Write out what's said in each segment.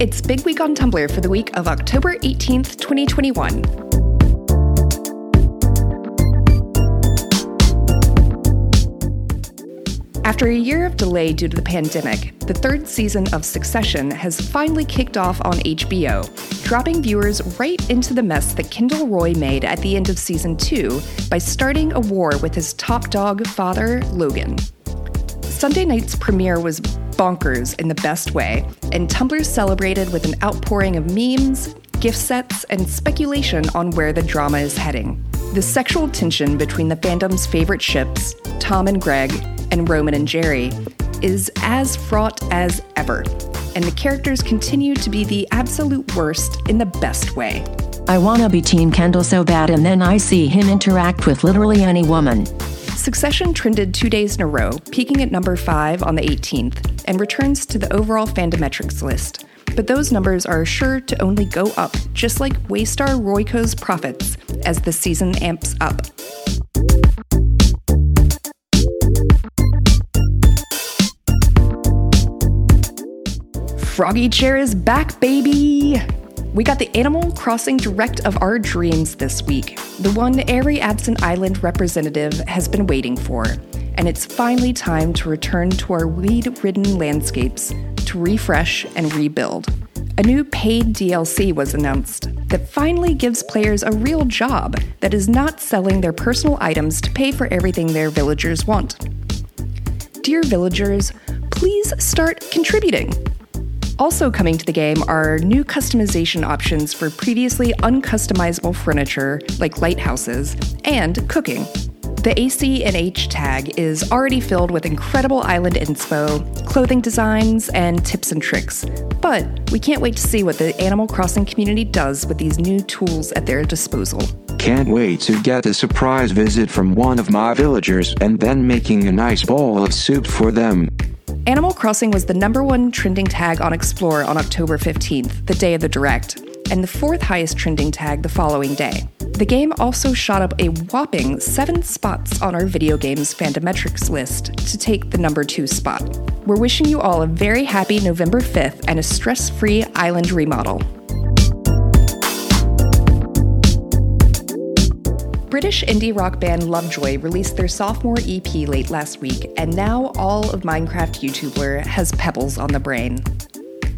It's Big Week on Tumblr for the week of October 18th, 2021. After a year of delay due to the pandemic, the third season of Succession has finally kicked off on HBO, dropping viewers right into the mess that Kendall Roy made at the end of season two by starting a war with his top dog father, Logan. Sunday night's premiere was bonkers in the best way, and Tumblr celebrated with an outpouring of memes, gifsets, and speculation on where the drama is heading. The sexual tension between the fandom's favorite ships, Tom and Greg, and Roman and Gerri, is as fraught as ever, and the characters continue to be the absolute worst in the best way. I wanna be Team Kendall so bad, and then I see him interact with literally any woman. Succession trended two days in a row, peaking at number 5 on the 18th, and returns to the overall fandometrics list. But those numbers are sure to only go up, just like Waystar Royco's profits, as the season amps up. Froggy Chair is back, baby! We got the Animal Crossing Direct of our dreams this week, the one every absent island representative has been waiting for. And it's finally time to return to our weed ridden landscapes to refresh and rebuild. A new paid DLC was announced that finally gives players a real job that is not selling their personal items to pay for everything their villagers want. Dear villagers, please start contributing. Also coming to the game are new customization options for previously uncustomizable furniture, like lighthouses, and cooking. The ACNH tag is already filled with incredible island inspo, clothing designs, and tips and tricks. But we can't wait to see what the Animal Crossing community does with these new tools at their disposal. Can't wait to get a surprise visit from one of my villagers and then making a nice bowl of soup for them. Animal Crossing was the number one trending tag on Explore on October 15th, the day of the direct, and the fourth highest trending tag the following day. The game also shot up a whopping seven spots on our video games fandometrics list to take the number two spot. We're wishing you all a very happy November 5th and a stress free island remodel. British indie rock band Lovejoy released their sophomore EP late last week, and now all of Minecraft YouTuber has pebbles on the brain.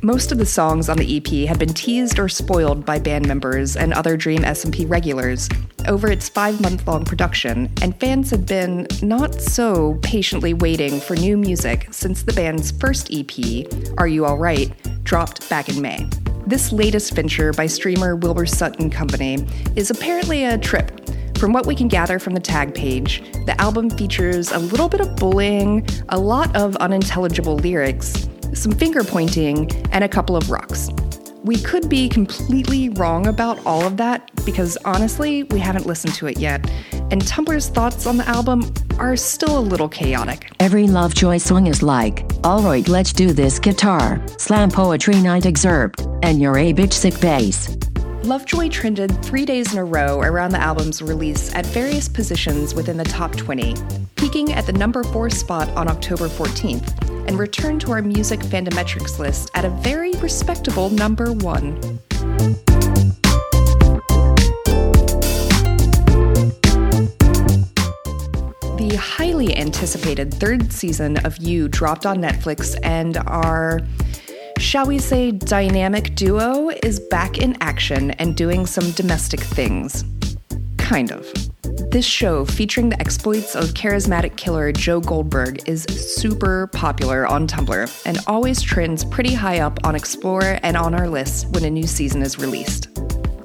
Most of the songs on the EP had been teased or spoiled by band members and other Dream SMP regulars over its five month long production, and fans have been not so patiently waiting for new music since the band's first EP, Are You Alright, dropped back in May. This latest venture by streamer Wilbur Soot and Company is apparently a trip from what we can gather from the tag page, the album features a little bit of bullying, a lot of unintelligible lyrics, some finger pointing, and a couple of rocks. We could be completely wrong about all of that because honestly, we haven't listened to it yet, and Tumblr's thoughts on the album are still a little chaotic. Every Lovejoy song is like, alright, let's do this guitar, slam poetry night excerpt, and your a bitch sick bass. Lovejoy trended three days in a row around the album's release at various positions within the top 20, peaking at the number 4 spot on October 14th, and returned to our music fandometrics list at a very respectable number 1. The highly anticipated third season of You dropped on Netflix and our shall we say, dynamic duo is back in action and doing some domestic things. Kind of. This show, featuring the exploits of charismatic killer Joe Goldberg, is super popular on Tumblr and always trends pretty high up on Explore and on our list when a new season is released.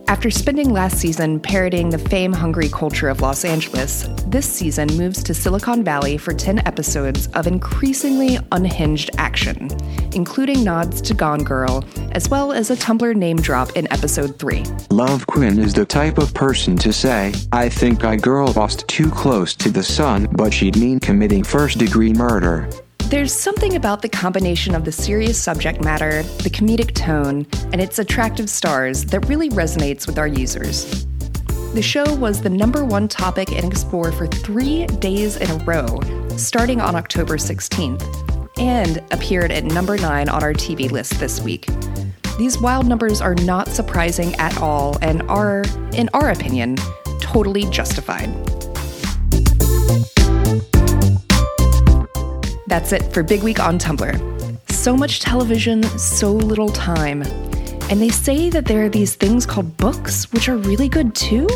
After spending last season parodying the fame hungry culture of Los Angeles, this season moves to Silicon Valley for 10 episodes of increasingly unhinged action, including nods to Gone Girl, as well as a Tumblr name drop in episode 3. Love Quinn is the type of person to say, I think I girl lost too close to the sun, but she'd mean committing first degree murder. There's something about the combination of the serious subject matter, the comedic tone, and its attractive stars that really resonates with our users. The show was the number one topic in Explore for three days in a row, starting on October 16th, and appeared at number nine on our TV list this week. These wild numbers are not surprising at all and are, in our opinion, totally justified. That's it for Big Week on Tumblr. So much television, so little time. And they say that there are these things called books, which are really good too?